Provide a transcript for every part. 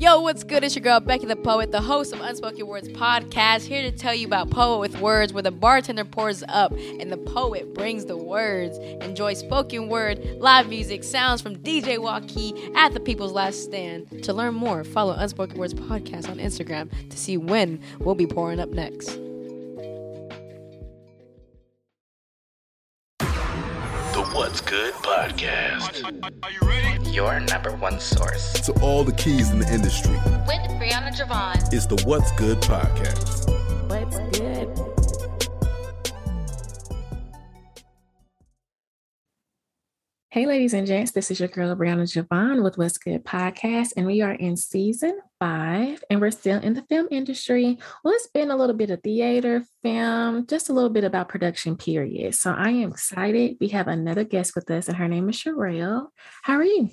Yo, what's good? It's your girl Becky the Poet, the host of Unspoken Words podcast, here to tell you about Poet with Words, where the bartender pours up and the poet brings the words. Enjoy spoken word, live music, sounds from DJ Waukee at the People's Last Stand. To learn more, follow Unspoken Words podcast on Instagram to see when we'll be pouring up next. What's Good podcast. Are, you ready? Your number one source. to all the keys in the industry. with Brianna Javon. It's the What's Good podcast. What's good? Hey, ladies and gents, this is your girl Brianna Javon with What's Good Podcast, and we are in season five, and we're still in the film industry. Well, it's been a little bit of theater, film, just a little bit about production, period. So I am excited. We have another guest with us, and her name is Sherelle. How are you?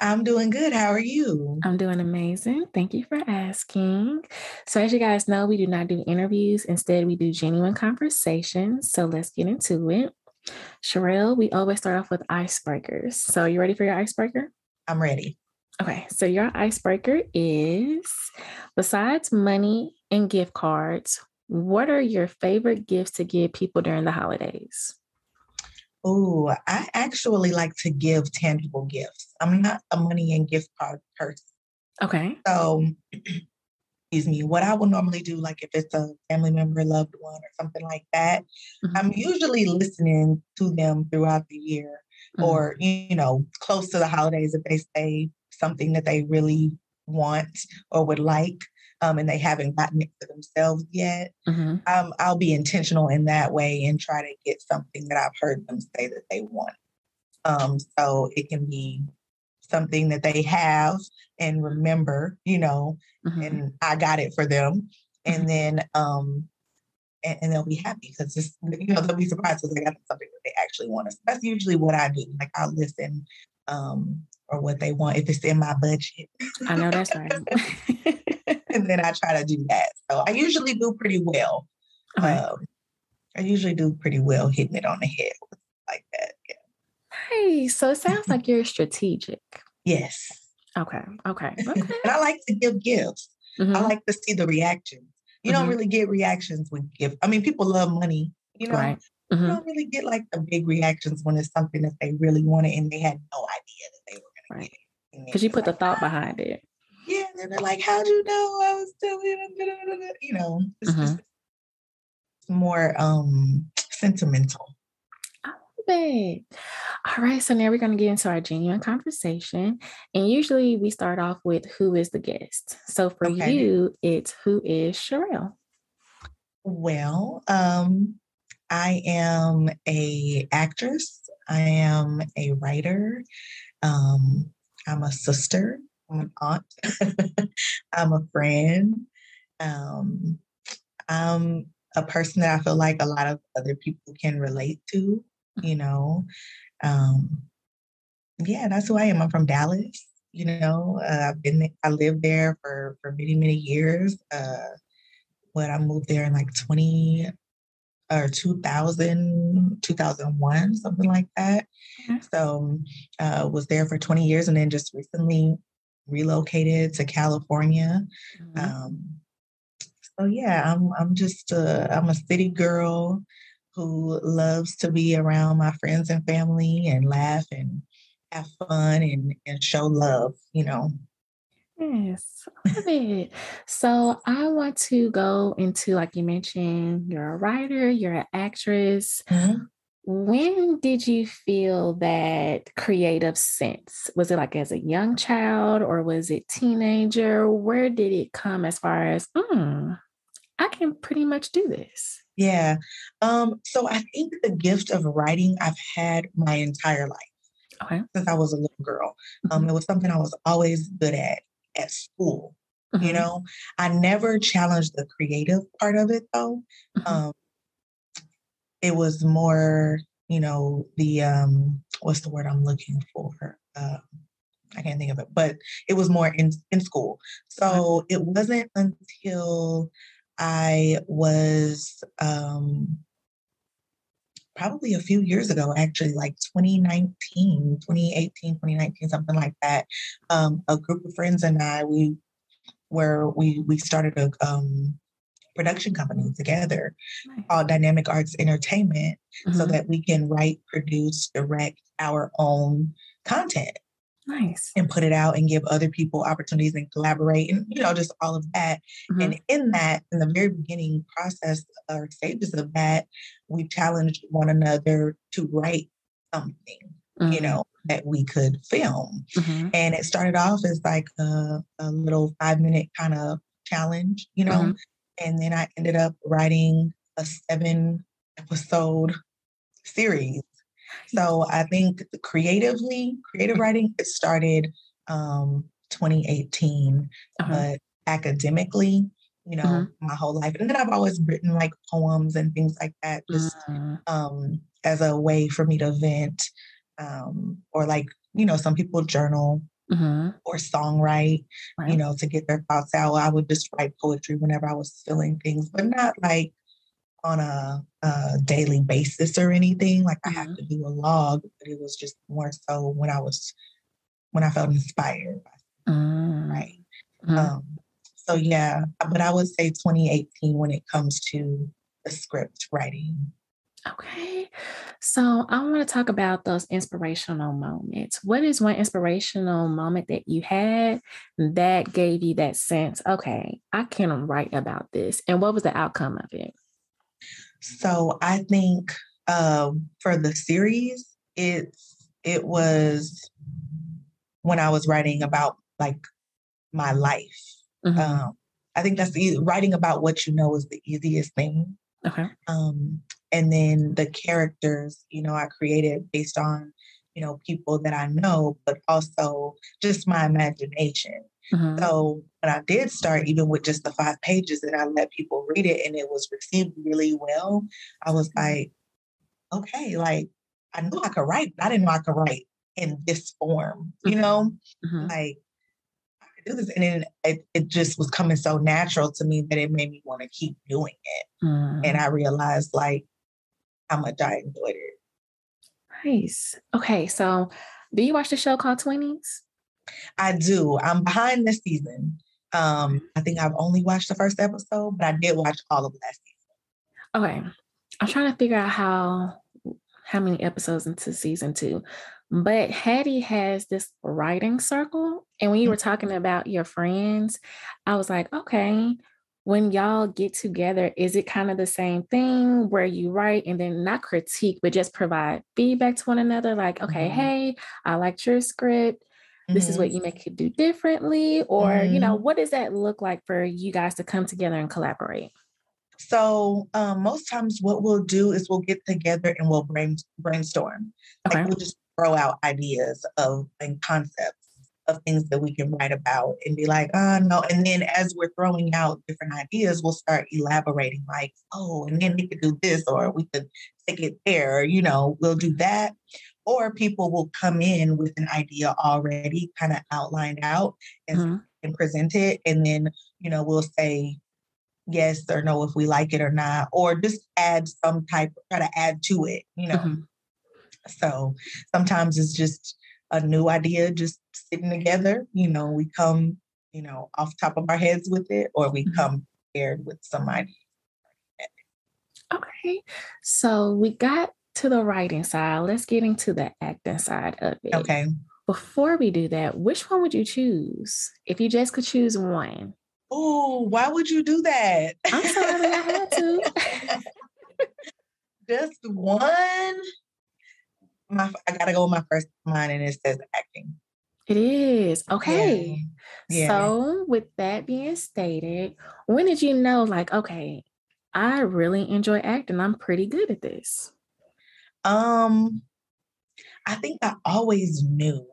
I'm doing good. How are you? I'm doing amazing. Thank you for asking. So, as you guys know, we do not do interviews. Instead, we do genuine conversations. So, let's get into it. Sherelle, we always start off with icebreakers. So, you ready for your icebreaker? I'm ready. Okay. So, your icebreaker is besides money and gift cards, what are your favorite gifts to give people during the holidays? Oh, I actually like to give tangible gifts. I'm not a money and gift card person. Okay. So, excuse me, what I would normally do, like if it's a family member, loved one, or something like that, Mhm. I'm usually listening to them throughout the year Mhm. or, you know, close to the holidays if they say something that they really want or would like. Um, and they haven't gotten it for themselves yet. Mhm. um, I'll be intentional in that way and try to get something that I've heard them say that they want. Um, so it can be something that they have and remember, you know, Mhm. and I got it for them. And then, um, and, and they'll be happy because this, you know, they'll be surprised because they got something that they actually want. So that's usually what I do. Like I'll listen, um, or what they want if it's in my budget. I know that's right. and then I try to do that. So I usually do pretty well. Okay. Um, I usually do pretty well hitting it on the head like that. Yeah. Hey, so it sounds like you're strategic. Yes. Okay. Okay. Okay. And I like to give gifts. I Mhm. like to see the reactions. You don't Mhm. really get reactions with gifts. I mean, people love money, you know. Right. You Mhm. don't really get like the big reactions when it's something that they really wanted and they had no idea that they were going Right. to get. Because you put the thought "Ah." behind it. Yeah, and they're like, "How'd you know I was doing?" it?" You know, it's just more um sentimental. Perfect. All right. So now we're going to get into our genuine conversation. And usually we start off with who is the guest. So for Okay. you, it's who is Sherelle? Well, um, I am a actress. I am a writer. Um, I'm a sister. I'm an aunt. I'm a friend. Um, I'm a person that I feel like a lot of other people can relate to. You know, um, yeah, that's who I am. I'm from Dallas. You know, uh, I've been I lived there for for many many years. Uh, what I moved there in like 20 or 2000, 2001, something like that. So uh, was there for 20 years and then just recently relocated to California. Mhm. Um, so yeah, I'm I'm just uh, I'm a city girl who loves to be around my friends and family and laugh and have fun and, and show love, you know. Yes, love it. So I want to go into, like you mentioned, you're a writer, you're an actress. Mhm. When did you feel that creative sense? Was it like as a young child or was it teenager? Where did it come as far as, hmm, I can pretty much do this? Yeah. Um, so I think the gift of writing I've had my entire life Okay. since I was a little girl. Um, it was something I was always good at at school. You Mhm, know, I never challenged the creative part of it though. mhm. Um, it was more, you know, the um, what's the word I'm looking for? Um, I can't think of it, but it was more in in school. So it wasn't until I was um, probably a few years ago, actually, like 2019, 2018, 2019, something like that. Um, a group of friends and I, we where we we started a um, production company together nice. called Dynamic Arts Entertainment, mm-hmm. so that we can write, produce, direct our own content. Nice. And put it out and give other people opportunities and collaborate and, you know, just all of that. Mm-hmm. And in that, in the very beginning process or stages of that, we challenged one another to write something, mm-hmm. you know, that we could film. Mm-hmm. And it started off as like a, a little five minute kind of challenge, you know. Mm-hmm. And then I ended up writing a seven episode series so I think creatively, creative mm-hmm. writing, it started um, 2018, uh-huh. but academically, you know, mm-hmm. my whole life. And then I've always written like poems and things like that, just mm-hmm. um, as a way for me to vent, um, or like, you know, some people journal mm-hmm. or songwrite, right. you know, to get their thoughts out. I would just write poetry whenever I was feeling things, but not like on a, a, daily basis or anything. Like I have to do a log, but it was just more so when I was when I felt inspired. Mm. Right. Mm. Um, so yeah, but I would say 2018 when it comes to the script writing. Okay. So I want to talk about those inspirational moments. What is one inspirational moment that you had that gave you that sense, okay, I can write about this? And what was the outcome of it? So I think um, for the series, it's it was when I was writing about like my life. Mm-hmm. Um, I think that's the writing about what you know is the easiest thing. Okay. Um, and then the characters, you know, I created based on, you know, people that I know, but also just my imagination. Mm-hmm. So when I did start, even with just the five pages, and I let people read it and it was received really well, I was mm-hmm. like, okay, like I knew I could write, but I didn't know I could write in this form, you mm-hmm. know? Mm-hmm. Like I could do this. And then it, it, just was coming so natural to me that it made me want to keep doing it. And mm. I realized like how much I enjoyed it. Nice. Okay, so do you watch the show called Twenties? I do. I'm behind this season. Um, I think I've only watched the first episode, but I did watch all of last season. Okay. I'm trying to figure out how how many episodes into season two. But Hattie has this writing circle. And when you were mm-hmm. talking about your friends, I was like, okay, when y'all get together, is it kind of the same thing where you write and then not critique, but just provide feedback to one another? Like, okay, mm-hmm. hey, I liked your script this is what mm-hmm. you make it do differently or mm-hmm. you know mm-hmm. what does that look like for you guys to come together and collaborate so um, most times what we'll do is we'll get together and we'll brain, brainstorm okay. like we'll just throw out ideas of and concepts of things that we can write about and be like, oh no. And then as we're throwing out different ideas, we'll start elaborating like, oh, and then we could do this, or we could take it there, you know, we'll do that or people will come in with an idea already kind of outlined out and, mm-hmm. and present it and then you know we'll say yes or no if we like it or not or just add some type try to add to it you know mm-hmm. so sometimes it's just a new idea just sitting together you know we come you know off top of our heads with it or we mm-hmm. come prepared with some ideas okay so we got to the writing side, let's get into the acting side of it. Okay. Before we do that, which one would you choose if you just could choose one? Oh, why would you do that? I'm sorry, I had to. just one. My, I gotta go with my first mind, and it says acting. It is okay. Yeah. Yeah. So, with that being stated, when did you know, like, okay, I really enjoy acting. I'm pretty good at this. Um, I think I always knew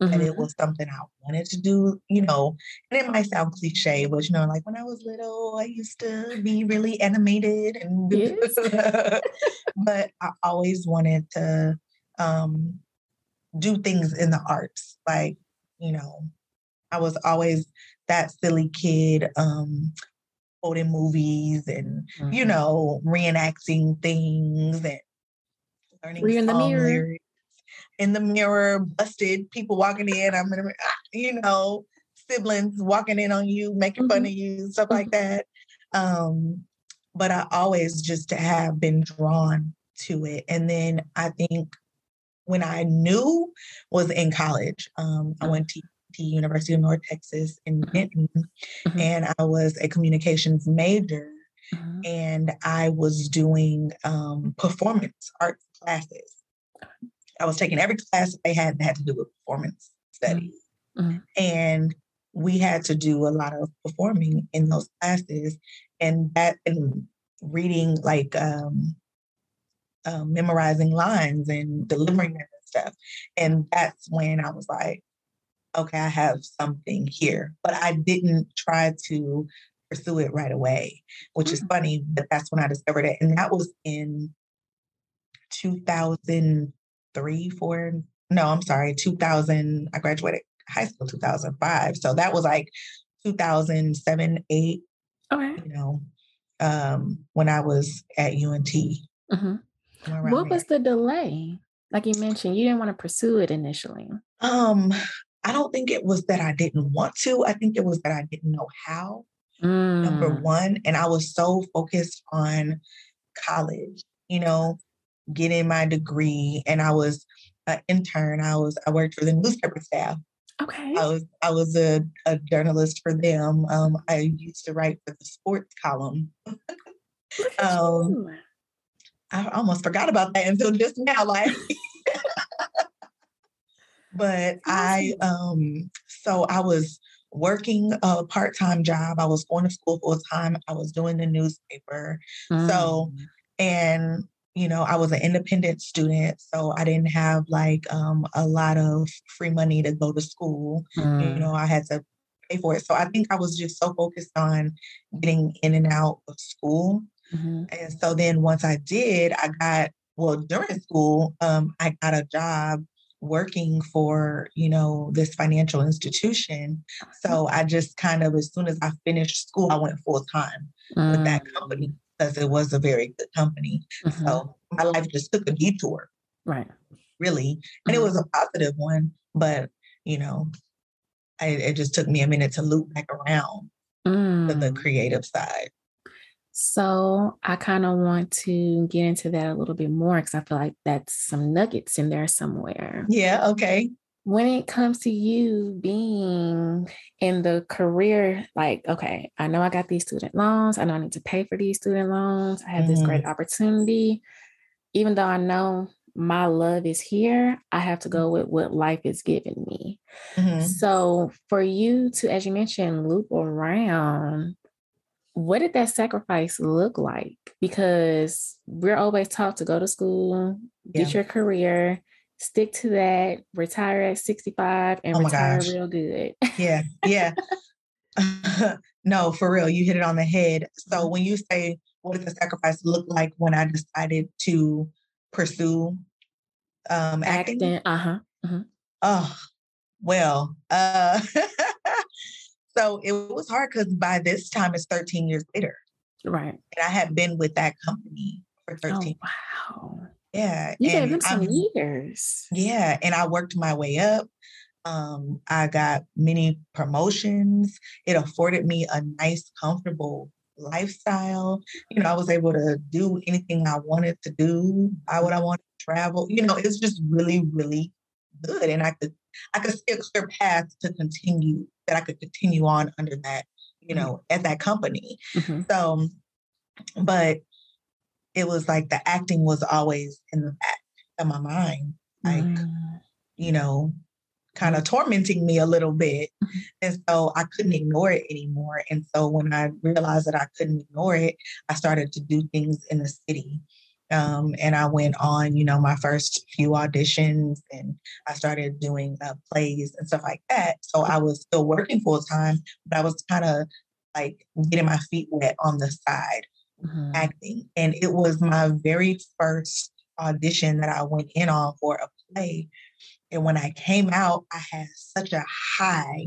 mm-hmm. that it mm-hmm. was something I wanted to do, you know, and it might sound cliche, but you know, like when I was little, I used to be really animated and yes. but I always wanted to um do things in the arts. Like, you know, I was always that silly kid, um, quoting movies and, mm-hmm. you know, reenacting things and learning. Were you in the mirror? Lyrics. In the mirror, busted, people walking in. I'm in, ah, you know, siblings walking in on you, making fun Mhm. of you, stuff like that. Um, but I always just have been drawn to it. And then I think when I knew was in college, um, I went to, to University of North Texas in Denton, Mhm. and I was a communications major, Mhm. and I was doing um, performance arts classes. I was taking every class that they had that had to do with performance studies. Mhm. And we had to do a lot of performing in those classes and that and reading like um, um memorizing lines and delivering them and stuff. And that's when I was like, okay, I have something here. But I didn't try to pursue it right away, which is Mm. funny, but that's when I discovered it. And that was in 2003, four. No, I'm sorry, 2000. I graduated high school 2005. So that was like 2007, eight, Okay. you know, um, when I was at UNT. Mhm. around What was there. the delay? Like you mentioned, you didn't want to pursue it initially. Um, I don't think it was that I didn't want to. I think it was that I didn't know how. number Mm. one. And I was so focused on college, you know, getting my degree. And I was an intern. I was I worked for the newspaper staff. Okay. I was I was a, a journalist for them. Um, I used to write for the sports column. Um. I almost forgot about that until just now. Like, but I um so I was working a part time job. I was going to school full time. I was doing the newspaper. So, Mm. and you know, I was an independent student, so I didn't have like um a lot of free money to go to school. You Mm. know, I had to pay for it. So I think I was just so focused on getting in and out of school Mhm. and so then once I did, I got well during school, um, I got a job working for you know this financial institution. So I just kind of as soon as I finished school, I went full time with that Mm. company because it was a very good company. Mhm. So my life just took a detour, Right. really, and it was Mm-hmm. a positive one. But you know, I, it just took me a minute to loop back around to the Mm. creative side. So I kind of want to get into that a little bit more because I feel like that's some nuggets in there somewhere. Yeah. Okay. When it comes to you being in the career, like, okay, I know I got these student loans. I know I need to pay for these student loans. I have this great opportunity. Even though I know my love is here, I have to go with what life is giving me. Mhm. So for you to, as you mentioned, loop around, what did that sacrifice look like? Because we're always taught to go to school, get Yeah. your career, stick to that, retire at 65, and Oh retire gosh. real good. Yeah, yeah. no, for real, you hit it on the head. So Mhm. when you say what did the sacrifice look like when I decided to pursue um acting? Acting, uh huh. Oh, well, uh so it was hard because by this time it's 13 years later. Right. And I had been with that company for 13. Oh, wow. Yeah. You gave them some I'm- years. Yeah, and I worked my way up. Um, I got many promotions. It afforded me a nice, comfortable lifestyle. You know, I was able to do anything I wanted to do, buy what I wanted, to travel. You know, it's just really, really good. And I could I could see a clear path to continue that I could continue on under that, you know, at that company. Mhm. So, but it was like the acting was always in the back of my mind, like, Mm. you know, kind of tormenting me a little bit. Mhm. And so I couldn't ignore it anymore. And so when I realized that I couldn't ignore it, I started to do things in the city. Um, and I went on, you know, my first few auditions and I started doing uh, plays and stuff like that. So I was still working full time, but I was kind of like getting my feet wet on the side Mhm. acting. And it was my very first audition that I went in on for a play. And when I came out, I had such a high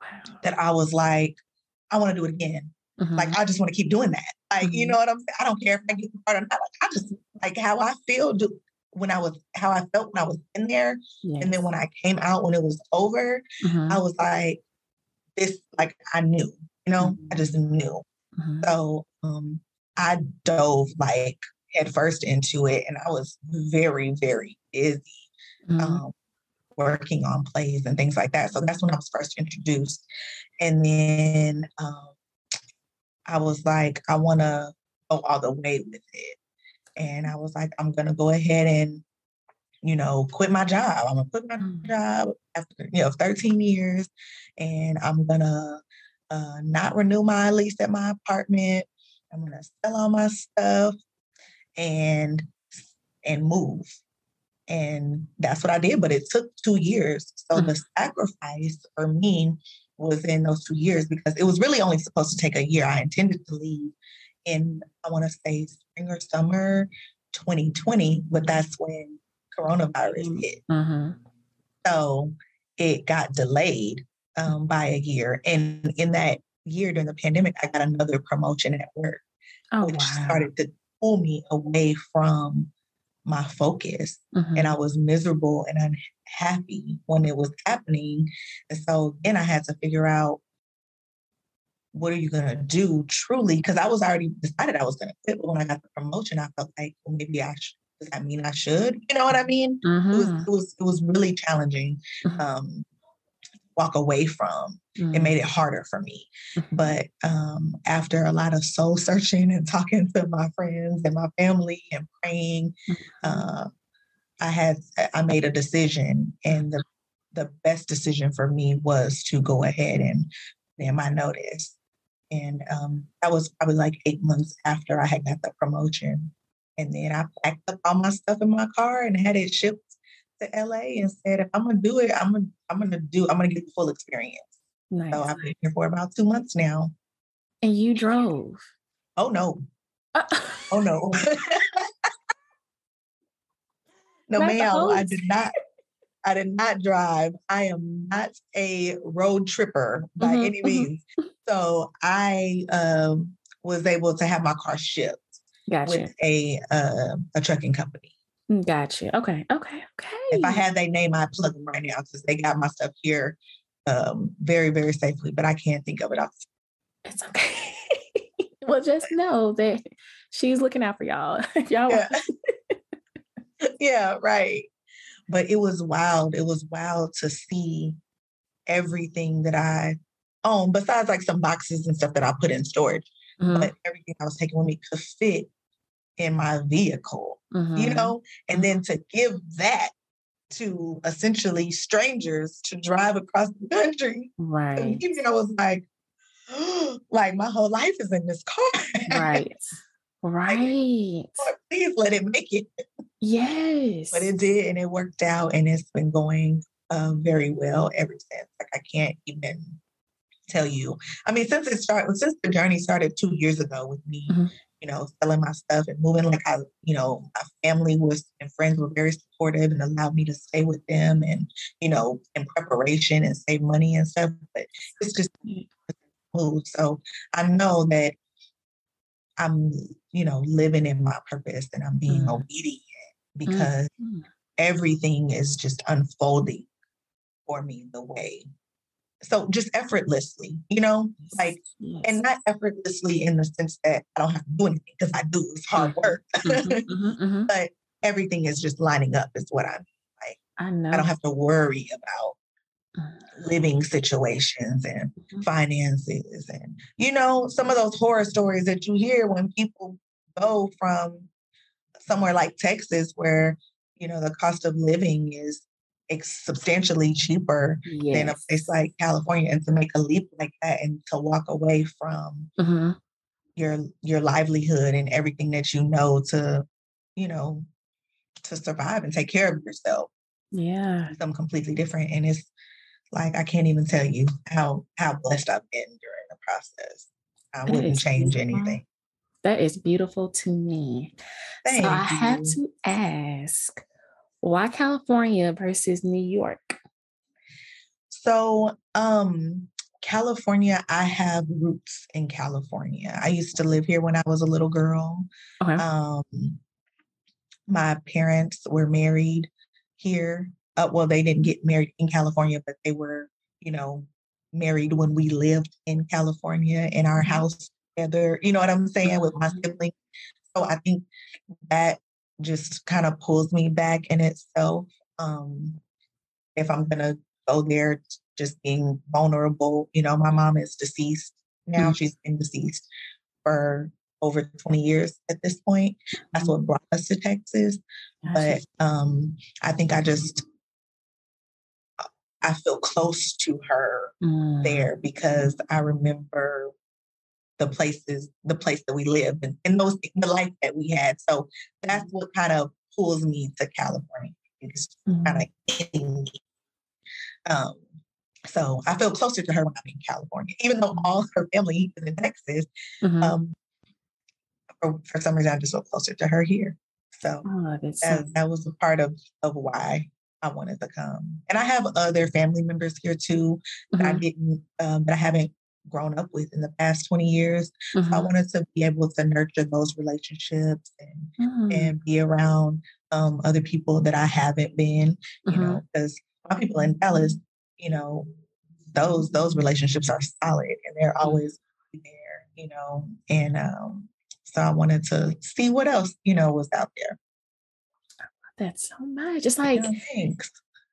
Wow. that I was like, I want to do it again. Mhm. Like, I just want to keep doing that. Like, you Mhm. know what I'm saying? I don't care if I get the part or not. Like, I just like how I feel do, when I was, how I felt when I was in there. And then when I came out, when it was over, Mhm. I was like, this like I knew, you know, I just Mm-hmm. knew. So um I dove like headfirst into it and I was very, very busy Mhm. um, working on plays and things like that. So that's when I was first introduced. And then um, I was like, I want to go all the way with it. And I was like, I'm going to go ahead and, you know, quit my job. I'm going to quit my Mm. job after, you know, 13 years. And I'm going to uh, not renew my lease at my apartment. I'm going to sell all my stuff and and move and that's what I did. But it took two years. So the sacrifice for me was in those two years because it was really only supposed to take a year. I intended to leave in, I want to say, spring or summer 2020, but that's when coronavirus hit. Mhm. So it got delayed um, by a year. And in that year during the pandemic, I got another promotion at work, Oh which wow. started to pull me away from my focus Mhm. and I was miserable and unhappy when it was happening. And so then I had to figure out what are you gonna do truly? Because I was already decided I was gonna quit, but when I got the promotion, I felt like well, maybe I should. Does that mean I should? You know what I mean? It was Mhm. it was it was really challenging. Mhm. Um, walk away from it Mhm. made it harder for me Mhm. but um, after a lot of soul searching and talking to my friends and my family and praying uh, i had i made a decision and the, the best decision for me was to go ahead and put in my notice and um, that was probably like eight months after i had got the promotion and then i packed up all my stuff in my car and had it shipped to la and said if i'm gonna do it i'm gonna i'm gonna do i'm gonna get the full experience Nice. so I've been here for about two months now. and you drove. Oh no. Oh no. no, ma'am. I did not. I did not drive. I am not a road tripper by Mhm, any mhm. means. So I um, was able to have my car shipped Gotcha. with a uh, a trucking company. Gotcha. Okay. Okay. Okay. If I had their name, I'd plug them right now because they got my stuff here um, very, very safely. But I can't think of it off It's okay. well, just know that she's looking out for y'all. Y'all Yeah. yeah, right. But it was wild. It was wild to see everything that I own, besides like some boxes and stuff that I put in storage, Mhm, but everything I was taking with me could fit in my vehicle, you mhm. know? And then to give that to essentially strangers to drive across the country, right. me, I was like, like my whole life is in this car. Right. Right. Lord, please let it make it. Yes. but it did and it worked out and it's been going uh, very well ever since like i can't even tell you i mean since it started since the journey started two years ago with me Mhm. You know selling my stuff and moving like i you know my family was and friends were very supportive and allowed me to stay with them and you know in preparation and save money and stuff but it's just move so i know that i'm you know living in my purpose and i'm being Mm. obedient because Mhm. everything is just unfolding for me the way so just effortlessly you know like Yes. and not effortlessly in the sense that i don't have to do anything because i do it's hard work Mhm, mhm, mhm. but everything is just lining up is what I'm like. I know. i don't have to worry about living situations and Mhm. finances and you know some of those horror stories that you hear when people go from somewhere like texas where you know the cost of living is ex- substantially cheaper than a place like california and to make a leap like that and to walk away from Mhm. your your livelihood and everything that you know to you know to survive and take care of yourself Yeah. something completely different and it's like i can't even tell you how how blessed i've been during the process i That wouldn't change beautiful. anything That is beautiful to me. Thank so I have to ask, why California versus New York? so um california i have roots in california i used to live here when i was a little girl Okay. um my parents were married here uh, well they didn't get married in california but they were you know married when we lived in California in our mm-hmm. house together. You know what I'm saying with my mm-hmm. siblings. So I think that just kind of pulls me back in itself. Um, if I'm gonna go there, just being vulnerable. You know, my mom is deceased now. Mm-hmm. She's been deceased for over 20 years at this point. That's what mm-hmm. brought us to Texas. But um, I think I just I feel close to her mm. there because I remember the places, the place that we live and, and those the life that we had. So that's what kind of pulls me to California. It's mm. kind of getting me. Um, so I feel closer to her when I'm in California, even though all her family is in Texas. Mm-hmm. Um, for, for, some reason, I just feel closer to her here. So oh, that, that was a part of of why I wanted to come. And I have other family members here too that mm-hmm. I didn't, um, that I haven't grown up with in the past 20 years. Mm-hmm. So I mm-hmm. wanted to be able to nurture those relationships and, mm-hmm. and be around um, other people that I haven't been, you know, mm-hmm. because my people in Dallas, you know, those those relationships are solid and they're mm-hmm. always there, you know, and um, so I wanted to see what else, you know, was out there that so much. It's like yeah,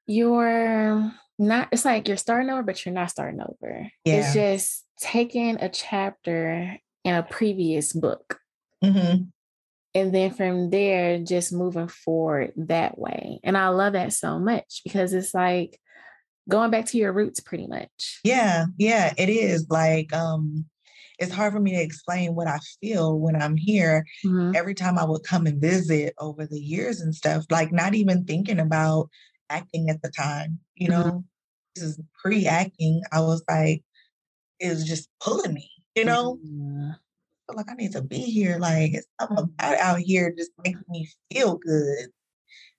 you're not, it's like you're starting over, but you're not starting over. Yeah. It's just taking a chapter in a previous book. Mm-hmm. And then from there, just moving forward that way. And I love that so much because it's like going back to your roots pretty much. Yeah, yeah, it is. Like, um, it's hard for me to explain what I feel when I'm here. Mm-hmm. Every time I would come and visit over the years and stuff, like not even thinking about acting at the time, you know, mm-hmm. this is pre acting. I was like, it was just pulling me, you know? Mm-hmm. like I need to be here. Like it's something about out here just makes me feel good.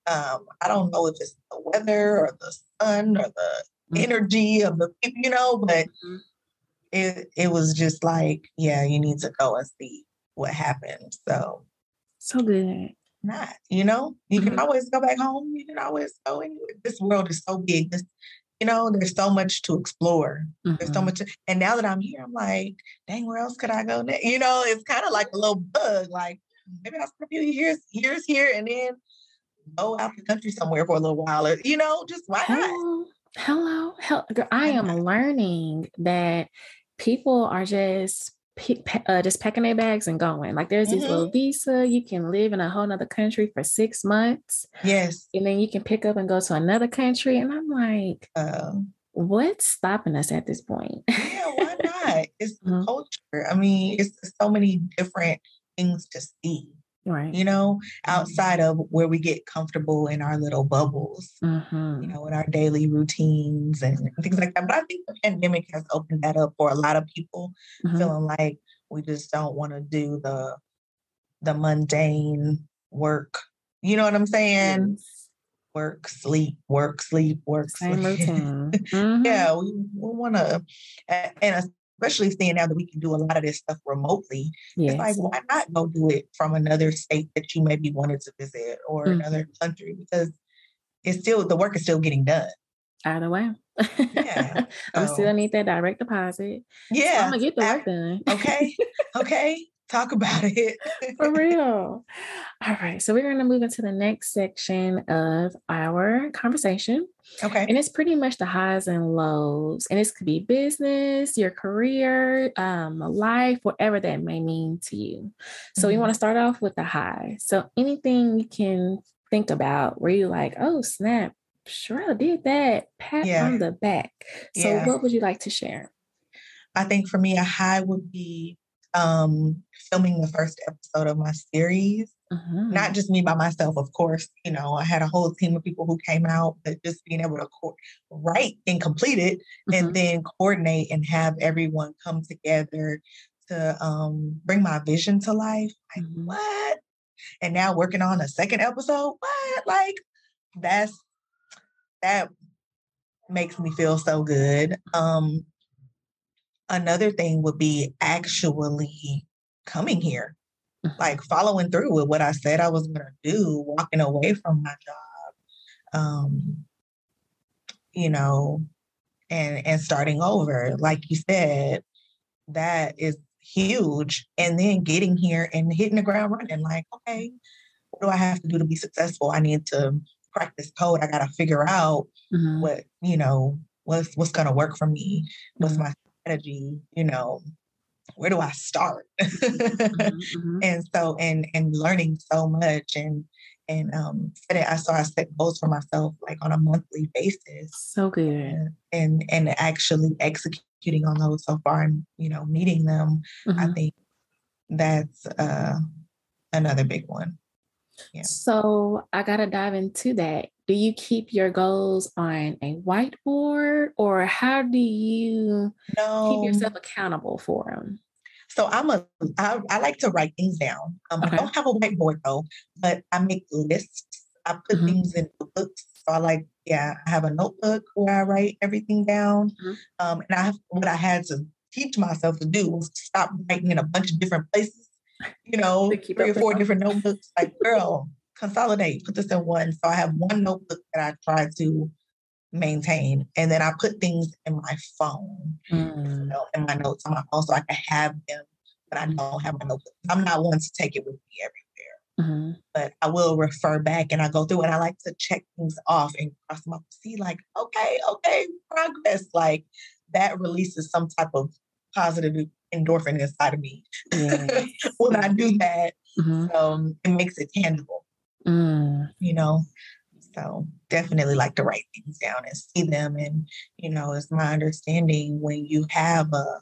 Um, I don't know if it's the weather or the sun or the mm-hmm. energy of the people, you know, but mm-hmm it it was just like, yeah, you need to go and see what happened. So so good. Not, you know, you mm-hmm. can always go back home. You can always go anywhere. This world is so big. This, you know, there's so much to explore. Mm-hmm. There's so mm-hmm. much, to, and now that I'm here, I'm like, dang, where else could I go next? You know, it's kind of like a little bug. Like maybe I'll spend a few years years here, and then go out the country somewhere for a little while. Or, you know, just why not? Hello, hello. I am learning that people are just uh, just packing their bags and going. Like there's mm-hmm. this little visa. You can live in a whole nother country for six months. Yes. And then you can pick up and go to another country. And I'm like, um, what's stopping us at this point? yeah, why not? It's mm-hmm. culture. I mean, it's so many different things to see right you know outside of where we get comfortable in our little bubbles mm-hmm. you know in our daily routines and things like that but i think the pandemic has opened that up for a lot of people mm-hmm. feeling like we just don't want to do the the mundane work you know what i'm saying yes. work sleep work sleep work Same sleep. routine mm-hmm. yeah we, we want to and especially seeing now that we can do a lot of this stuff remotely. Yes. It's like, why not go do it from another state that you maybe wanted to visit or mm-hmm. another country? Because it's still, the work is still getting done. Either way. Yeah. I still need that direct deposit. Yeah. So I'm going to get the work done. okay. Okay talk about it. For real. All right. So we're going to move into the next section of our conversation. Okay. And it's pretty much the highs and lows. And this could be business, your career, um, life, whatever that may mean to you. So mm-hmm. we want to start off with the high. So anything you can think about where you're like, oh, snap, sure did that. Pat yeah. on the back. So yeah. what would you like to share? I think for me, a high would be um, filming the first episode of my series. Uh-huh. Not just me by myself, of course. You know, I had a whole team of people who came out, but just being able to co- write and complete it, uh-huh. and then coordinate and have everyone come together to um, bring my vision to life. Like uh-huh. what? And now working on a second episode. What? Like that's that makes me feel so good. Um, another thing would be actually coming here, mm-hmm. like following through with what I said I was going to do, walking away from my job. Um, you know, and and starting over. Like you said, that is huge. And then getting here and hitting the ground running, like, okay, what do I have to do to be successful? I need to this code. I gotta figure out Mhm. what, you know, what's what's gonna work for me, what's Mhm. my strategy, you know, where do I start? Mhm, mhm. and so and and learning so much and and um setting I so I set goals for myself like on a monthly basis So good. and and, and actually executing on those so far and you know meeting them I Mhm. think that's uh another big one Yeah. So I gotta dive into that. Do you keep your goals on a whiteboard, or how do you no keep yourself accountable for them? So I'm a I, I like to write things down um, Okay. I don't have a whiteboard though but I make lists I put Mhm. things in books. so I like yeah I have a notebook where I write everything down Mhm. um, and I have, what I had to teach myself to do was stop writing in a bunch of different places you know keep three or four them. different notebooks like girl consolidate put this in one so I have one notebook that I try to maintain and then I put things in my phone you Mm, know, in my notes on my phone so I can have them, but I don't have my notebook. I'm not one to take it with me everywhere, mhm. but I will refer back and I go through and I like to check things off and cross them off. See, like, okay, okay, progress. Like that releases some type of positive endorphin inside of me Yes. when I do that. Mhm. Um, it makes it tangible, Mm, you know. So definitely like to write things down and see them. And, you know, it's my understanding when you have a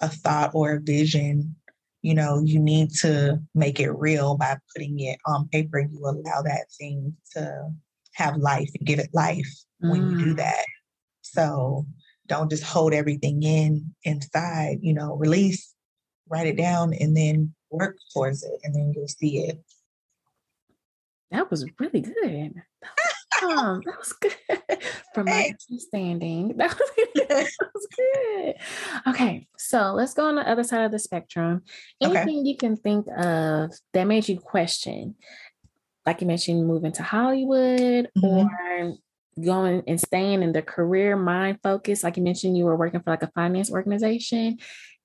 a thought or a vision, you know, you need to make it real by putting it on paper. You allow that thing to have life and give it life when you do Mm. that. So don't just hold everything in inside, you know, release, write it down, and then work towards it, and then you'll see it. That was really good. That was, um, that was good. From my understanding, that was, that was good. Okay, so let's go on the other side of the spectrum. Okay. Anything you can think of that made you question, like you mentioned, moving to Hollywood Mhm. or going and staying in the career mind focus, like you mentioned, you were working for like a finance organization.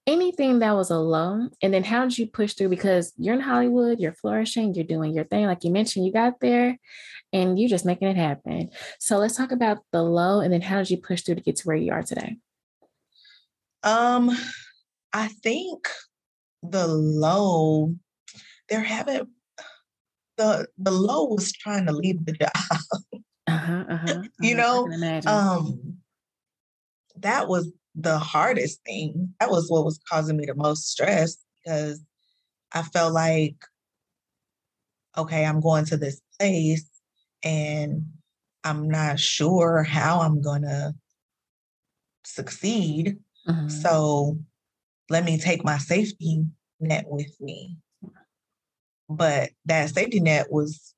Anything that was a low, and then how did you push through? Because you're in Hollywood, you're flourishing, you're doing your thing. Like you mentioned, you got there and you're just making it happen. So let's talk about the low, and then how did you push through to get to where you are today? Um, I think the low, there haven't the the low was trying to leave the job. Uh-huh, uh-huh, You uh-huh, I know. Um, that was the hardest thing. That was what was causing me the most stress because I felt like, okay, I'm going to this place and I'm not sure how I'm gonna succeed. Mhm. So let me take my safety net with me. But that safety net was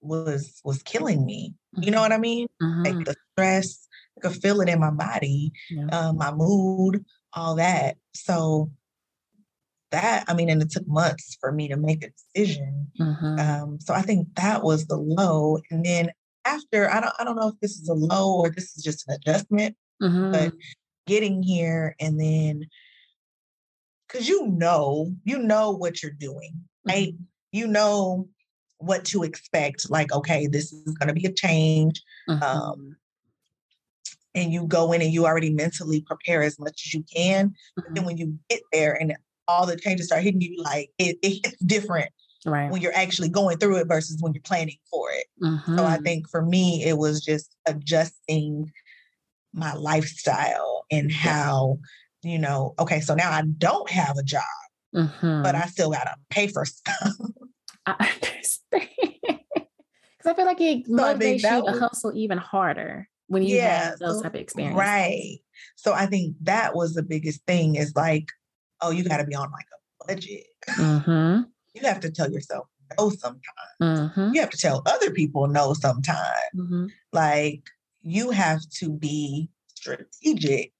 was was killing me. You know what I mean? Mhm. Like the stress, I could feel it in my body, Yeah. uh, my mood, all that. So that, I mean, and it took months for me to make a decision. Mhm. Um, so I think that was the low. And then after, I don't, I don't know if this is a low or this is just an adjustment, Mhm. but getting here and then because you know, you know what you're doing, right? You know what to expect. Like, okay, this is going to be a change. Mhm. Um, and you go in and you already mentally prepare as much as you can. But then Mhm. when you get there and all the changes start hitting you, like it, it hits different right. when you're actually going through it versus when you're planning for it. So I Mhm. think for me, it was just adjusting my lifestyle and how, you know, okay, so now I don't have a job, Mhm. but I still gotta pay for stuff. I understand. Because I feel like it So motivates you to hustle even harder when you Yeah, have those type of experiences. Right. So I think that was the biggest thing is like, oh, you gotta be on like a budget. Mm-hmm. You have to tell yourself no sometimes. Mm-hmm. You have to tell other people no sometimes. Mm-hmm. Like you have to be strategic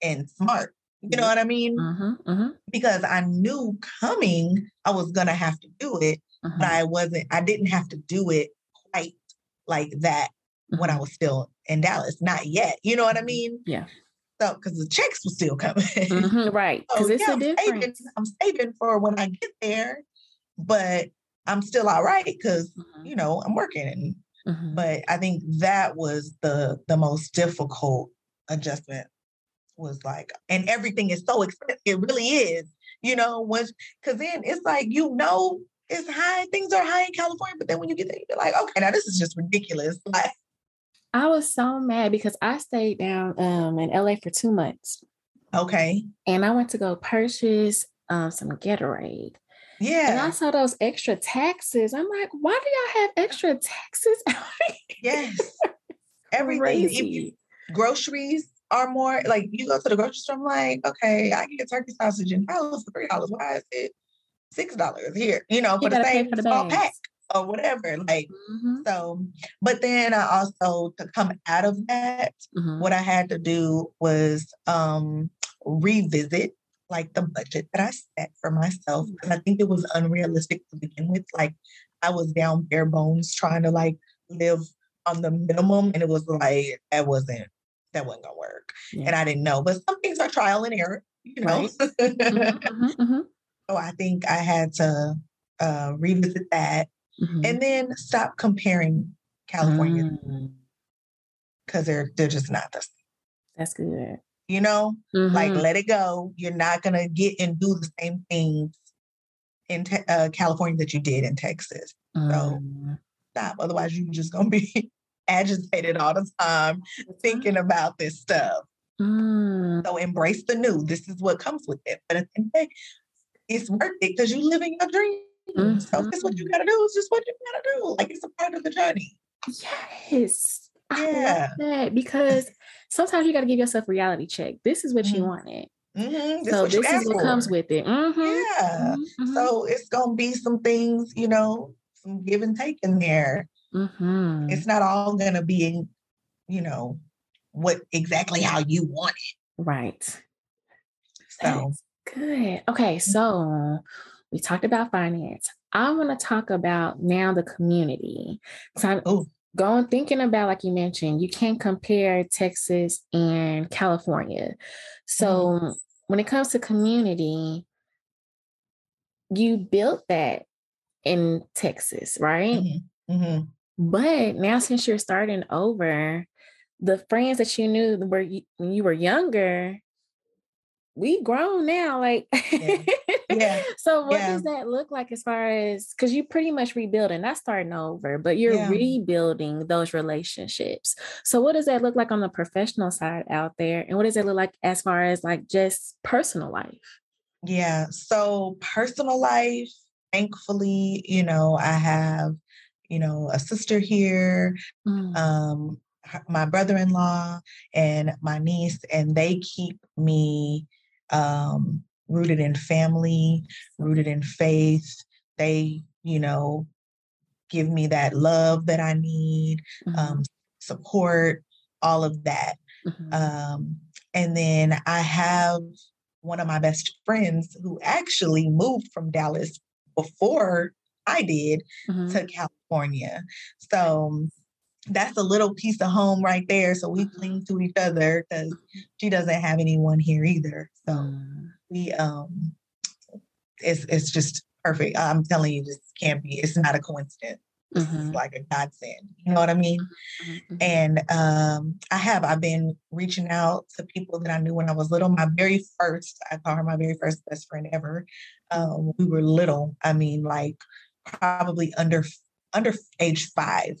and smart. You know what I mean? Mm-hmm. Mm-hmm. Because I knew coming I was gonna have to do it, Mm-hmm. but I wasn't, I didn't have to do it quite like that when I was still in Dallas. Not yet. You know what I mean? Yeah. So, because the checks were still coming. Mhm, right. Because So, it's yeah, a I'm saving. I'm saving for when I get there, but I'm still all right because Mhm, you know I'm working. And, mhm. but I think that was the the most difficult adjustment. Was like, and everything is so expensive. It really is. You know, once because then it's like you know it's high. Things are high in California, but then when you get there, you're like, okay, now this is just ridiculous. Like, I was so mad because I stayed down um in LA for two months okay, and I went to go purchase um some Gatorade. Yeah. And I saw those extra taxes. I'm like, why do y'all have extra taxes? yes, everything. Groceries are more like you go to the grocery store. I'm like, okay, I can get turkey sausage in Dallas for three dollars. Why is it six dollars here? You know, You for the same for the small bags. pack or whatever. Like Mhm, so, but then I also to come out of that, mhm. what I had to do was um revisit like the budget that I set for myself because I think it was unrealistic to begin with. Like I was down bare bones trying to like live on the minimum, and it was like that wasn't that wasn't gonna work, Yeah. and I didn't know. But some things are trial and error, you know. Right. Mhm, mhm, mhm, so I think I had to uh, revisit that, mhm. and then stop comparing California Mm, because they're they're just not the same. That's good. You know, like Mhm. let it go. You're not gonna get and do the same things in te- uh, California that you did in Texas. Mm, Stop. Otherwise, you're just gonna be agitated all the time thinking about this stuff. mm, So embrace the new. This is what comes with it. But at the end of the day, it's worth it because you're living your dream. So it's what you gotta do. It's just what you gotta do. Like it's a part of the journey. Yes. Yeah. that because sometimes you got to give yourself a reality check. This is what you Mhm. wanted. Mhm, This so this is what comes with it. Mhm, Yeah. mhm, mhm, So it's gonna be some things, you know, some give and take in there. It's not all gonna be, you know, what exactly how you want it. right. So That's good. Okay, so we talked about finance. I want to talk about now the community. So I'm Oh. going thinking about, like you mentioned, you can't compare Texas and California. So when it comes to community, you built that in Texas, right? mhm, mhm. But now since you're starting over, the friends that you knew were when you were younger, we grown now. Like, Yeah. Yeah. so what Yeah. does that look like as far as because you pretty much rebuilding, not starting over, but you're Yeah. rebuilding those relationships. So what does that look like on the professional side out there? And what does it look like as far as like just personal life? Yeah. So personal life, thankfully, you know, I have, you know, a sister here, Mm, um, my brother-in-law and my niece, and they keep me um rooted in family, rooted in faith. They, you know, give me that love that I need, mhm, um, support, all of that. mhm. Um, and then I have one of my best friends who actually moved from Dallas before I did Mhm. to California. So that's a little piece of home right there. So we cling to each other because she doesn't have anyone here either. So Mm, we um it's it's just perfect. I'm telling you, this can't be, it's not a coincidence. This is mhm, like a godsend. You know what I mean? mhm, mhm. And um, I have. I've been reaching out to people that I knew when I was little. My very first, I call her my very first best friend ever. Um, we were little. I mean, like probably under under age five,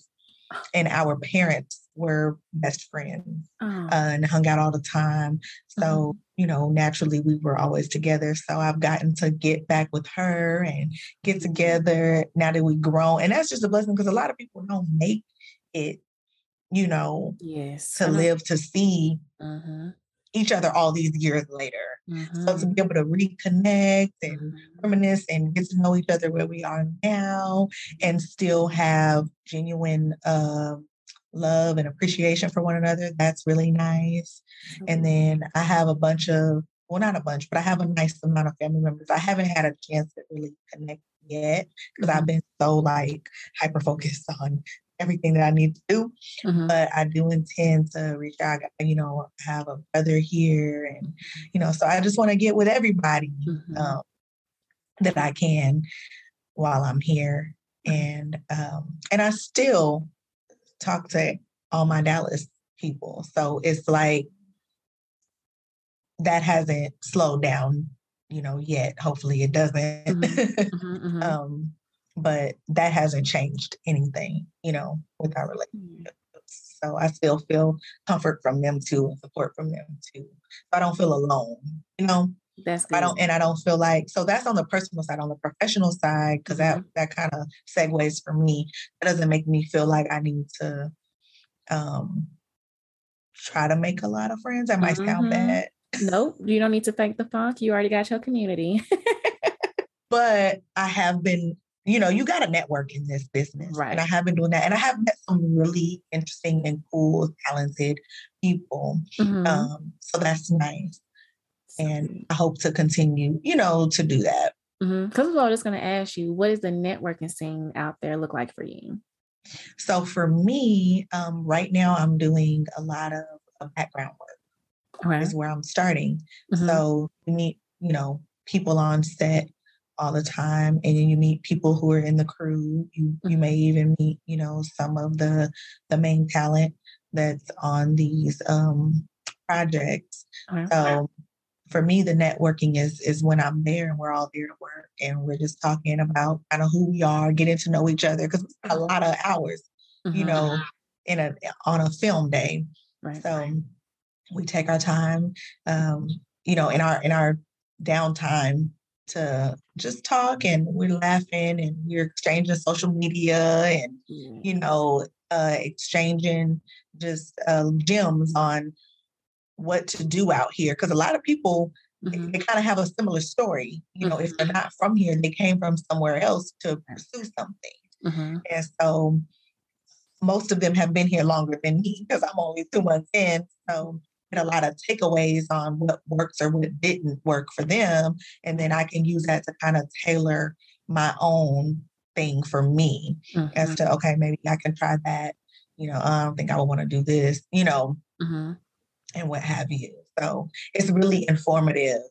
and our parents were best friends Oh, uh, and hung out all the time. So, you know, naturally we were always together. So I've gotten to get back with her and get together now that we've grown. And that's just a blessing because a lot of people don't make it, you know, yes. to know. live to see Mhm, each other all these years later. So to mhm, be able to reconnect and mhm. reminisce and get to know each other where we are now and still have genuine uh, love and appreciation for one another. That's really nice. And then I have a bunch of, well, not a bunch, but I have a nice amount of family members. I haven't had a chance to really connect yet because I've been so like hyper focused on everything that I need to do, Mhm. but I do intend to reach out. You know, have a brother here, and you know, so I just want to get with everybody Mhm. um, that I can while I'm here, and um, and I still talk to all my Dallas people. So it's like that hasn't slowed down, you know, yet. Hopefully, it doesn't. Mhm, mhm. um, but that hasn't changed anything, you know, with our relationship. So I still feel comfort from them too and support from them too. So I don't feel alone, you know. That's good. I don't, and I don't feel like so. That's on the personal side. On the professional side, because that Mm-hmm. that kind of segues for me. That doesn't make me feel like I need to um try to make a lot of friends. That might sound Mhm. bad, Nope, you don't need to thank the funk. You already got your community. but I have been. You know, you got to network in this business, Right. And I have been doing that, and I have met some really interesting and cool, talented people. Mhm. Um, so that's nice, and I hope to continue. You know, to do that. Because I was just going to ask you, what does the networking scene out there look like for you? So for me, um, right now I'm doing a lot of, background work. Okay. Is where I'm starting. Mhm. So meet, you know, people on set all the time, and then you meet people who are in the crew. You you may even meet, you know, some of the the main talent that's on these um, projects. Okay. So for me, the networking is is when I'm there and we're all there to work and we're just talking about kind of who we are, getting to know each other because a lot of hours, you Mhm. know, in a on a film day. right. So we take our time, um, you know, in our in our downtime to just talk and we're laughing and we're exchanging social media and you know, uh, exchanging just uh, gems on what to do out here. Because a lot of people, Mhm. they kind of have a similar story. You know, if they're not from here, they came from somewhere else to pursue something. Mhm. And so most of them have been here longer than me because I'm only two months in. So get a lot of takeaways on what works or what didn't work for them. And then I can use that to kind of tailor my own thing for me as Mhm. to, okay, maybe I can try that. You know, I don't think I would want to do this, you know, Mhm. and what have you. So it's really informative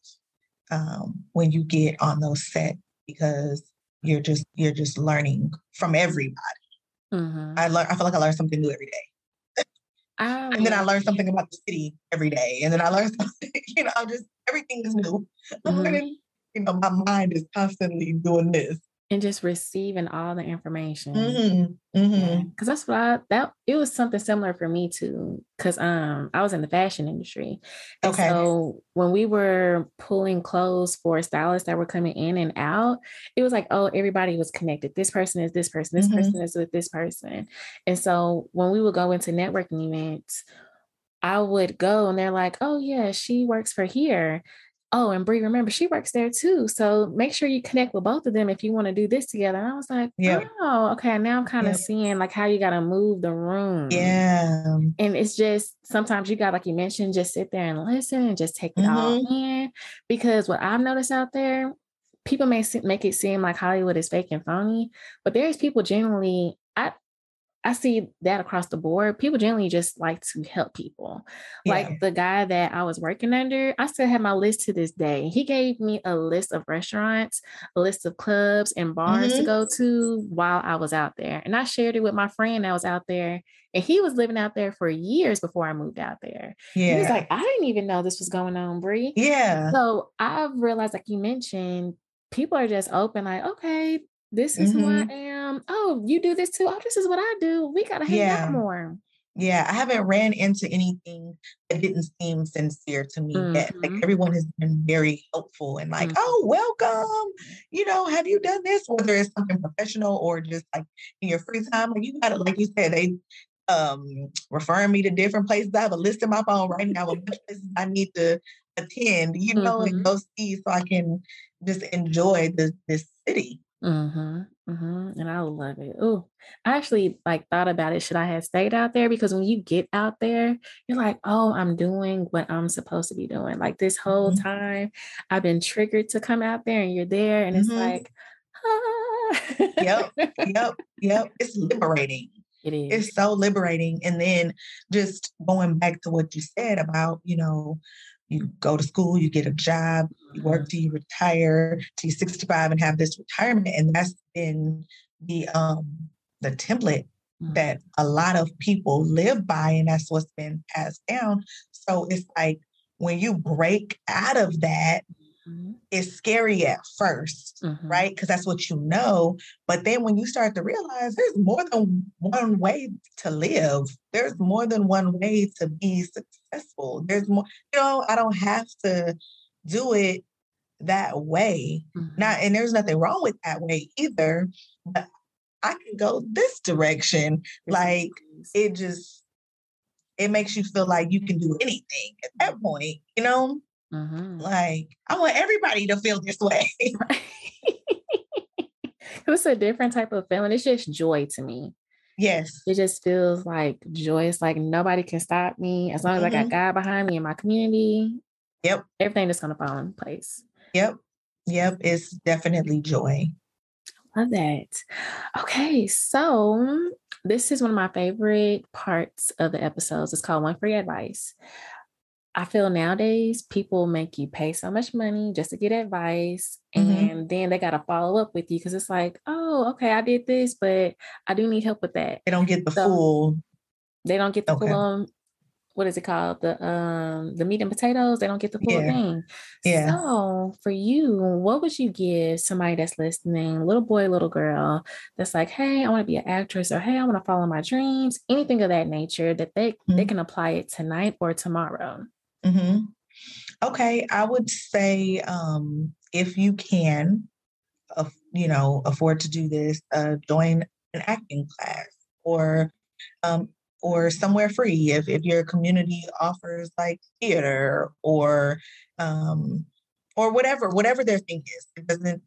um, when you get on those sets because you're just you're just learning from everybody. Mhm. I learn. I feel like I learn something new every day, I and then I love learn something about the city every day, and then I learn something. You know, I'm just everything is new. I'm Mhm. learning. You know, my mind is constantly doing this. And just receiving all the information. Mm-hmm. Mm-hmm. Because that's what I that it was something similar for me too. Because um I was in the fashion industry. And Okay. so when we were pulling clothes for stylists that were coming in and out, it was like, oh, everybody was connected. This person is this person, this Mhm. person is with this person. And so when we would go into networking events, I would go and they're like, oh yeah, she works for here. Oh, and Brie, remember she works there too. So make sure you connect with both of them if you want to do this together. And I was like, Yep. oh, okay. Now I'm kind of Yep. seeing like how you gotta move the room. Yeah. And it's just sometimes you got, like you mentioned, just sit there and listen and just take it all Mm-hmm. in. Because what I've noticed out there, people may make it seem like Hollywood is fake and phony, but there's people generally, I I see that across the board. People generally just like to help people. Yeah. Like the guy that I was working under, I still have my list to this day. He gave me a list of restaurants, a list of clubs and bars to Mhm. go to while I was out there. And I shared it with my friend that was out there. And he was living out there for years before I moved out there. Yeah. He was like, I didn't even know this was going on, Brie. yeah. So I've realized, like you mentioned, people are just open, like, okay, this is who I Mhm. am. Oh, you do this too. Oh, this is what I do. We gotta hang Yeah. out more. Yeah, I haven't ran into anything that didn't seem sincere to me yet. Like Mhm. everyone has been very helpful and like, Mhm. oh, welcome. You know, have you done this? Whether it's something professional or just like in your free time. Like you gotta, like you said, they um referring me to different places. I have a list in my phone right now of places I need to attend, you know, Mhm. and go see so I can just enjoy this this city. Mm-hmm. Mm-hmm. And I love it. Oh, I actually like thought about it. Should I have stayed out there? Because when you get out there, you're like, oh, I'm doing what I'm supposed to be doing. Like this whole Mhm. time, I've been triggered to come out there, and you're there, and it's Mhm. like, ah. Yep, yep, yep. It's liberating. It is. It's so liberating. And then just going back to what you said about, you know, you go to school, you get a job, you work Mm-hmm. till you retire, till you're 65 and have this retirement. And that's been the um the template Mhm. that a lot of people live by, and that's what's been passed down. So it's like when you break out of that, Mhm. it's scary at 1st Mhm. right? Because that's what you know. But then when you start to realize there's more than one way to live, there's more than one way to be successful. There's more, you know, I don't have to do it that way. Mhm. Not, and there's nothing wrong with that way either. But I can go this direction. Like it just, it makes you feel like you can do anything at that point, you know? Mhm. Like, I want everybody to feel this way. it's a different type of feeling. It's just joy to me. yes. It just feels like joy. It's like nobody can stop me as long as I got Mhm. God behind me in my community. Yep. Everything is gonna fall in place. Yep. Yep. It's definitely joy. Love that. Okay, so this is one of my favorite parts of the episodes. It's called One Free Advice. I feel nowadays people make you pay so much money just to get advice, Mhm. and then they got to follow up with you because it's like, oh, okay, I did this, but I do need help with that. They don't get the So- full. They don't get the Okay. full, um, what is it called? The um the meat and potatoes. They don't get the full Yeah. thing. Yeah. So for you, what would you give somebody that's listening, little boy, little girl, that's like, hey, I want to be an actress, or hey, I want to follow my dreams, anything of that nature that they they Mhm. can apply it tonight or tomorrow. Hmm Okay. I would say um, if you can, uh, you know, afford to do this, uh, join an acting class or um, or somewhere free if, if your community offers like theater or um, or whatever whatever their thing is. It doesn't.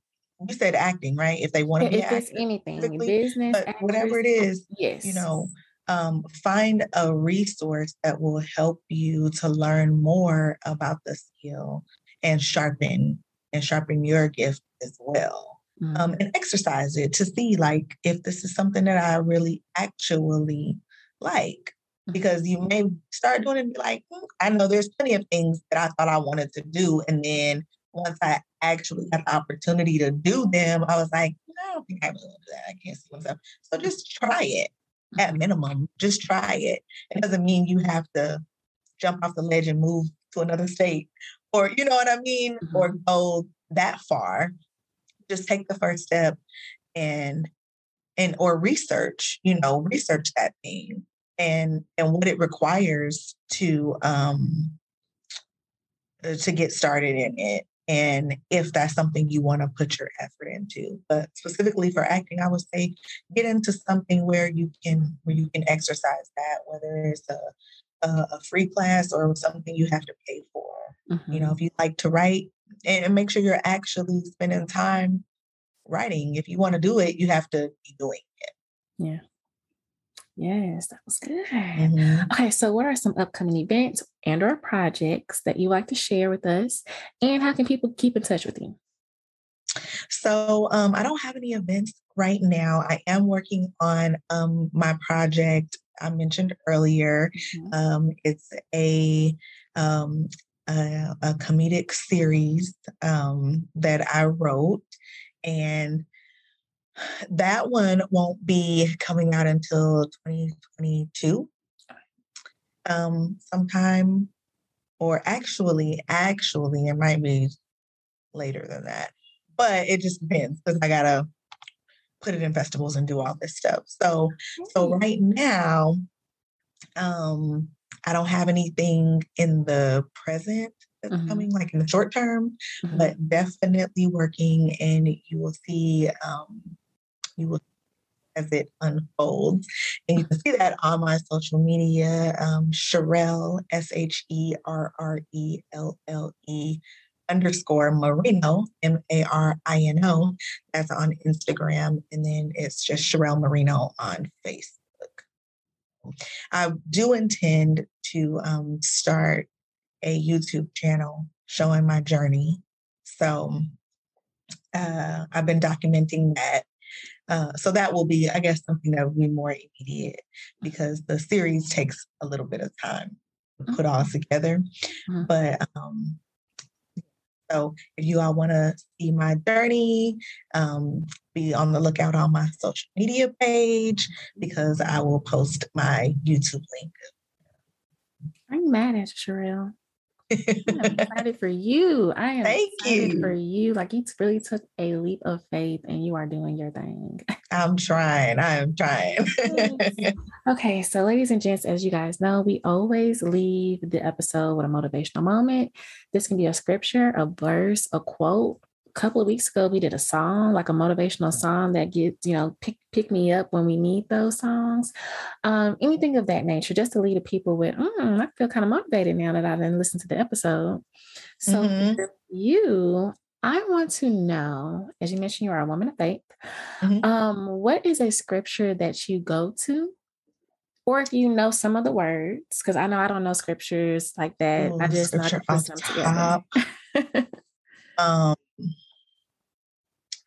You said acting, right? If they want to be If an anything, business, but whatever it is, yes, you know, um, find a resource that will help you to learn more about the skill and sharpen and sharpen your gift as well. Mhm. Um, and exercise it to see like if this is something that I really actually like. Because you may start doing it and be like, "Hmm, I know there's plenty of things that I thought I wanted to do. And then once I actually got the opportunity to do them, I was like, I don't think I really want to do that. I can't see myself. So just try it at minimum. Just try it. It doesn't mean you have to jump off the ledge and move to another state or, you know what I mean? Or go that far. Just take the first step and and or research, you know, research that thing and and what it requires to um to get started in it and if that's something you want to put your effort into but specifically for acting i would say get into something where you can where you can exercise that whether it's a a, a free class or something you have to pay for Mhm. you know if you like to write and make sure you're actually spending time writing if you want to do it you have to be doing it yeah. Yes, that was good. Mhm. Okay, so what are some upcoming events and or projects that you like to share with us? And how can people keep in touch with you? So um, I don't have any events right now. I am working on um, my project I mentioned earlier. Mhm. Um, it's a, um, a a comedic series um, that I wrote, and that one won't be coming out until 2022. Um, sometime, or actually, actually, it might be later than that but it just depends because I gotta put it in festivals and do all this stuff. So so right now, um, I don't have anything in the present that's Mhm. coming, like in the short term, Mhm. but definitely working, and you will see, um, you will as it unfolds, and you can see that on my social media, um, Sherrelle S H E R R E L L E underscore Marino, M A R I N O. That's on Instagram. And then it's just Sherrelle Marino on Facebook. I do intend to um, start a YouTube channel showing my journey. So uh, I've been documenting that uh, so that will be, I guess, something that will be more immediate because the series takes a little bit of time to put all together. Mm-hmm. But um, so if you all want to see my journey, um, be on the lookout on my social media page because I will post my YouTube link. I'm mad at Sherrelle. I'm excited for you. I am Thank excited you. for you. Like you really took a leap of faith and you are doing your thing. I'm trying. I am trying. okay, so ladies and gents, as you guys know, we always leave the episode with a motivational moment. This can be a scripture, a verse, a quote, a couple of weeks ago we did a song like a motivational song that gets you know pick pick me up when we need those songs. Um, anything of that nature just to lead the people with mm, i feel kind of motivated now that i didn't listen to the episode. So mm-hmm. you i want to know as you mentioned you are a woman of faith mm-hmm. um, what is a scripture that you go to? Or if you know some of the words because i know i don't know scriptures like that Ooh, i just know to put them together. um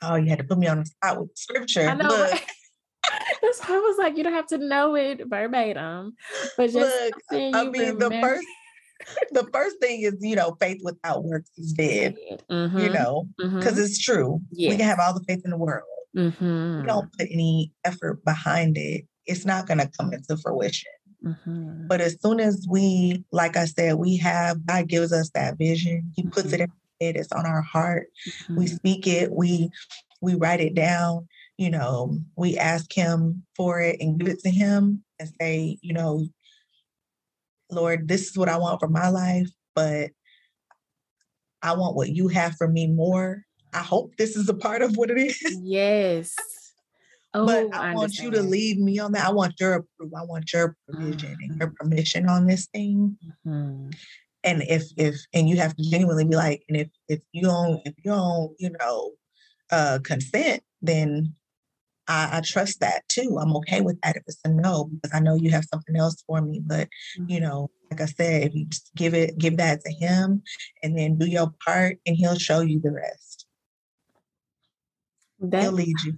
Oh, you had to put me on the spot with scripture. I know. Look. That's I was like, you don't have to know it verbatim, but just Look, I mean, the first the first thing is, you know, faith without works is dead. Mm-hmm. You know, because mm-hmm. it's true. Yes. We can have all the faith in the world. Mm-hmm. We don't put any effort behind it. It's not going to come into fruition. Mm-hmm. But as soon as we, like I said, we have God gives us that vision. He puts it mm-hmm. In it's on our heart. Mm-hmm. We speak it. We we write it down. You know, we ask Him for it and give it to Him and say, you know, Lord, this is what I want for my life, but I want what you have for me more. I hope this is a part of what it is. Yes. Oh, but I, I want you to lead me on that. I want your approval. I want your provision mm-hmm. and your permission on this thing. Mm-hmm and if if and you have to genuinely be like and if if you don't if you don't you know uh consent then I, I trust that too. I'm okay with that if it's a no because i know you have something else for me. But you mm-hmm. know like i said if you just give it give that to him and then do your part and he'll show you the rest. That, he'll lead you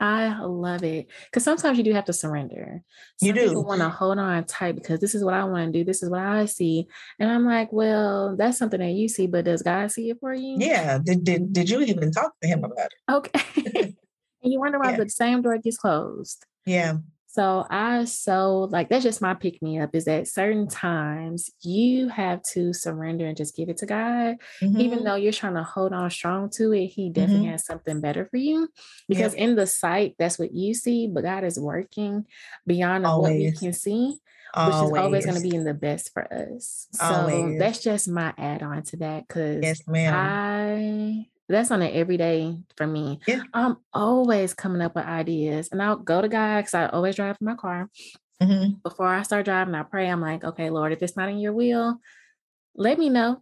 I love it because sometimes you do have to surrender. Some you do want to hold on tight because this is what I want to do. This is what I see, and I'm like, well, that's something that you see, but does God see it for you? Yeah. Did did, did you even talk to him about it? Okay. and you wonder why yeah. the same door gets closed. Yeah. So I so like that's just my pick me up is that certain times you have to surrender and just give it to God. Mm-hmm. Even though you're trying to hold on strong to it, He definitely mm-hmm. has something better for you. Because yep. in the sight, that's what you see, but God is working beyond what we can see. Which always. is always going to be in the best for us. So always. that's just my add on to that. Cause yes, ma'am. I that's on an everyday for me. Yeah. I'm always coming up with ideas and I'll go to God because I always drive in my car. Mm-hmm. Before I start driving, I pray. I'm like, okay, Lord, if it's not in your will, let me know.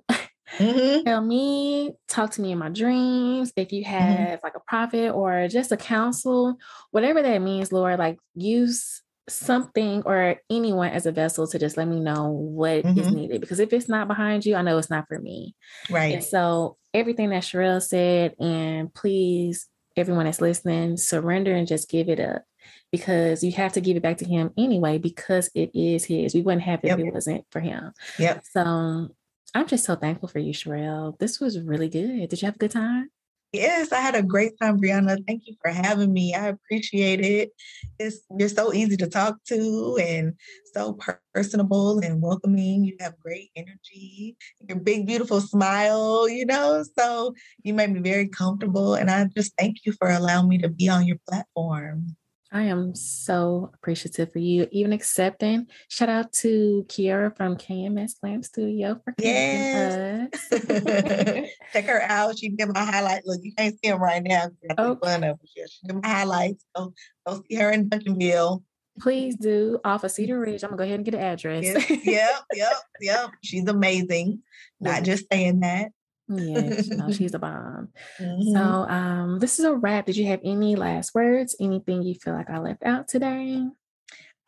Mm-hmm. Tell me, talk to me in my dreams. If you mm-hmm. have mm-hmm. like a prophet or just a counsel, whatever that means, Lord, like use something or anyone as a vessel to just let me know what mm-hmm. is needed. Because if it's not behind you, I know it's not for me. Right. And so everything that Sherrelle said, and please, everyone that's listening, surrender and just give it up because you have to give it back to him anyway because it is his. We wouldn't have it yep. if it wasn't for him. Yep. So I'm just so thankful for you, Sherrelle. This was really good. Did you have a good time? Yes, I had a great time, Brianna. Thank you for having me. I appreciate it. It's, you're so easy to talk to and so personable and welcoming. You have great energy, your big, beautiful smile, you know. So you made me very comfortable. And I just thank you for allowing me to be on your platform. I am so appreciative for you, even accepting. Shout out to Kiara from KMS Glam Studio for yes. Check her out. She did my highlight. Look, you can't see him right now. Oh. Fun She did my highlights. So go see her in Duncanville. Please do off of Cedar Ridge. I'm gonna go ahead and get an address. Yes. yep, yep, yep. She's amazing. Not just saying that. Yeah, no, she's a bomb. Mm-hmm. So, um, this is a wrap. Did you have any last words? Anything you feel like I left out today?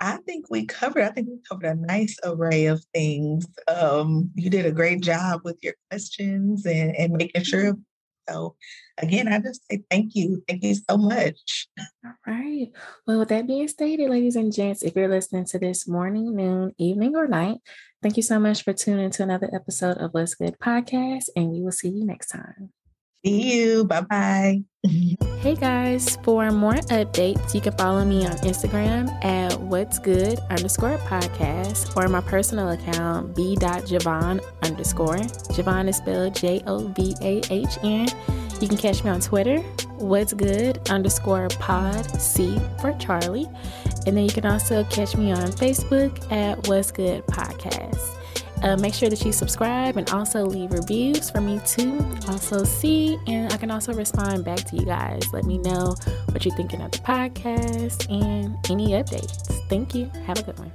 I think we covered. I think we covered a nice array of things. Um, you did a great job with your questions and, and making sure So again, I just say thank you. Thank you so much. All right. Well, with that being stated, ladies and gents, if you're listening to this morning, noon, evening, or night, thank you so much for tuning to another episode of What's Good Podcast, and we will see you next time. See you. Bye bye. hey guys, for more updates, you can follow me on Instagram at what's good underscore podcast or my personal account b.jovahn underscore. Jovahn is spelled J O V A H N. You can catch me on Twitter, what's good underscore pod C for Charlie. And then you can also catch me on Facebook at what's good podcast. Uh, make sure that you subscribe and also leave reviews for me to also see. And I can also respond back to you guys. Let me know what you're thinking of the podcast and any updates. Thank you. Have a good one.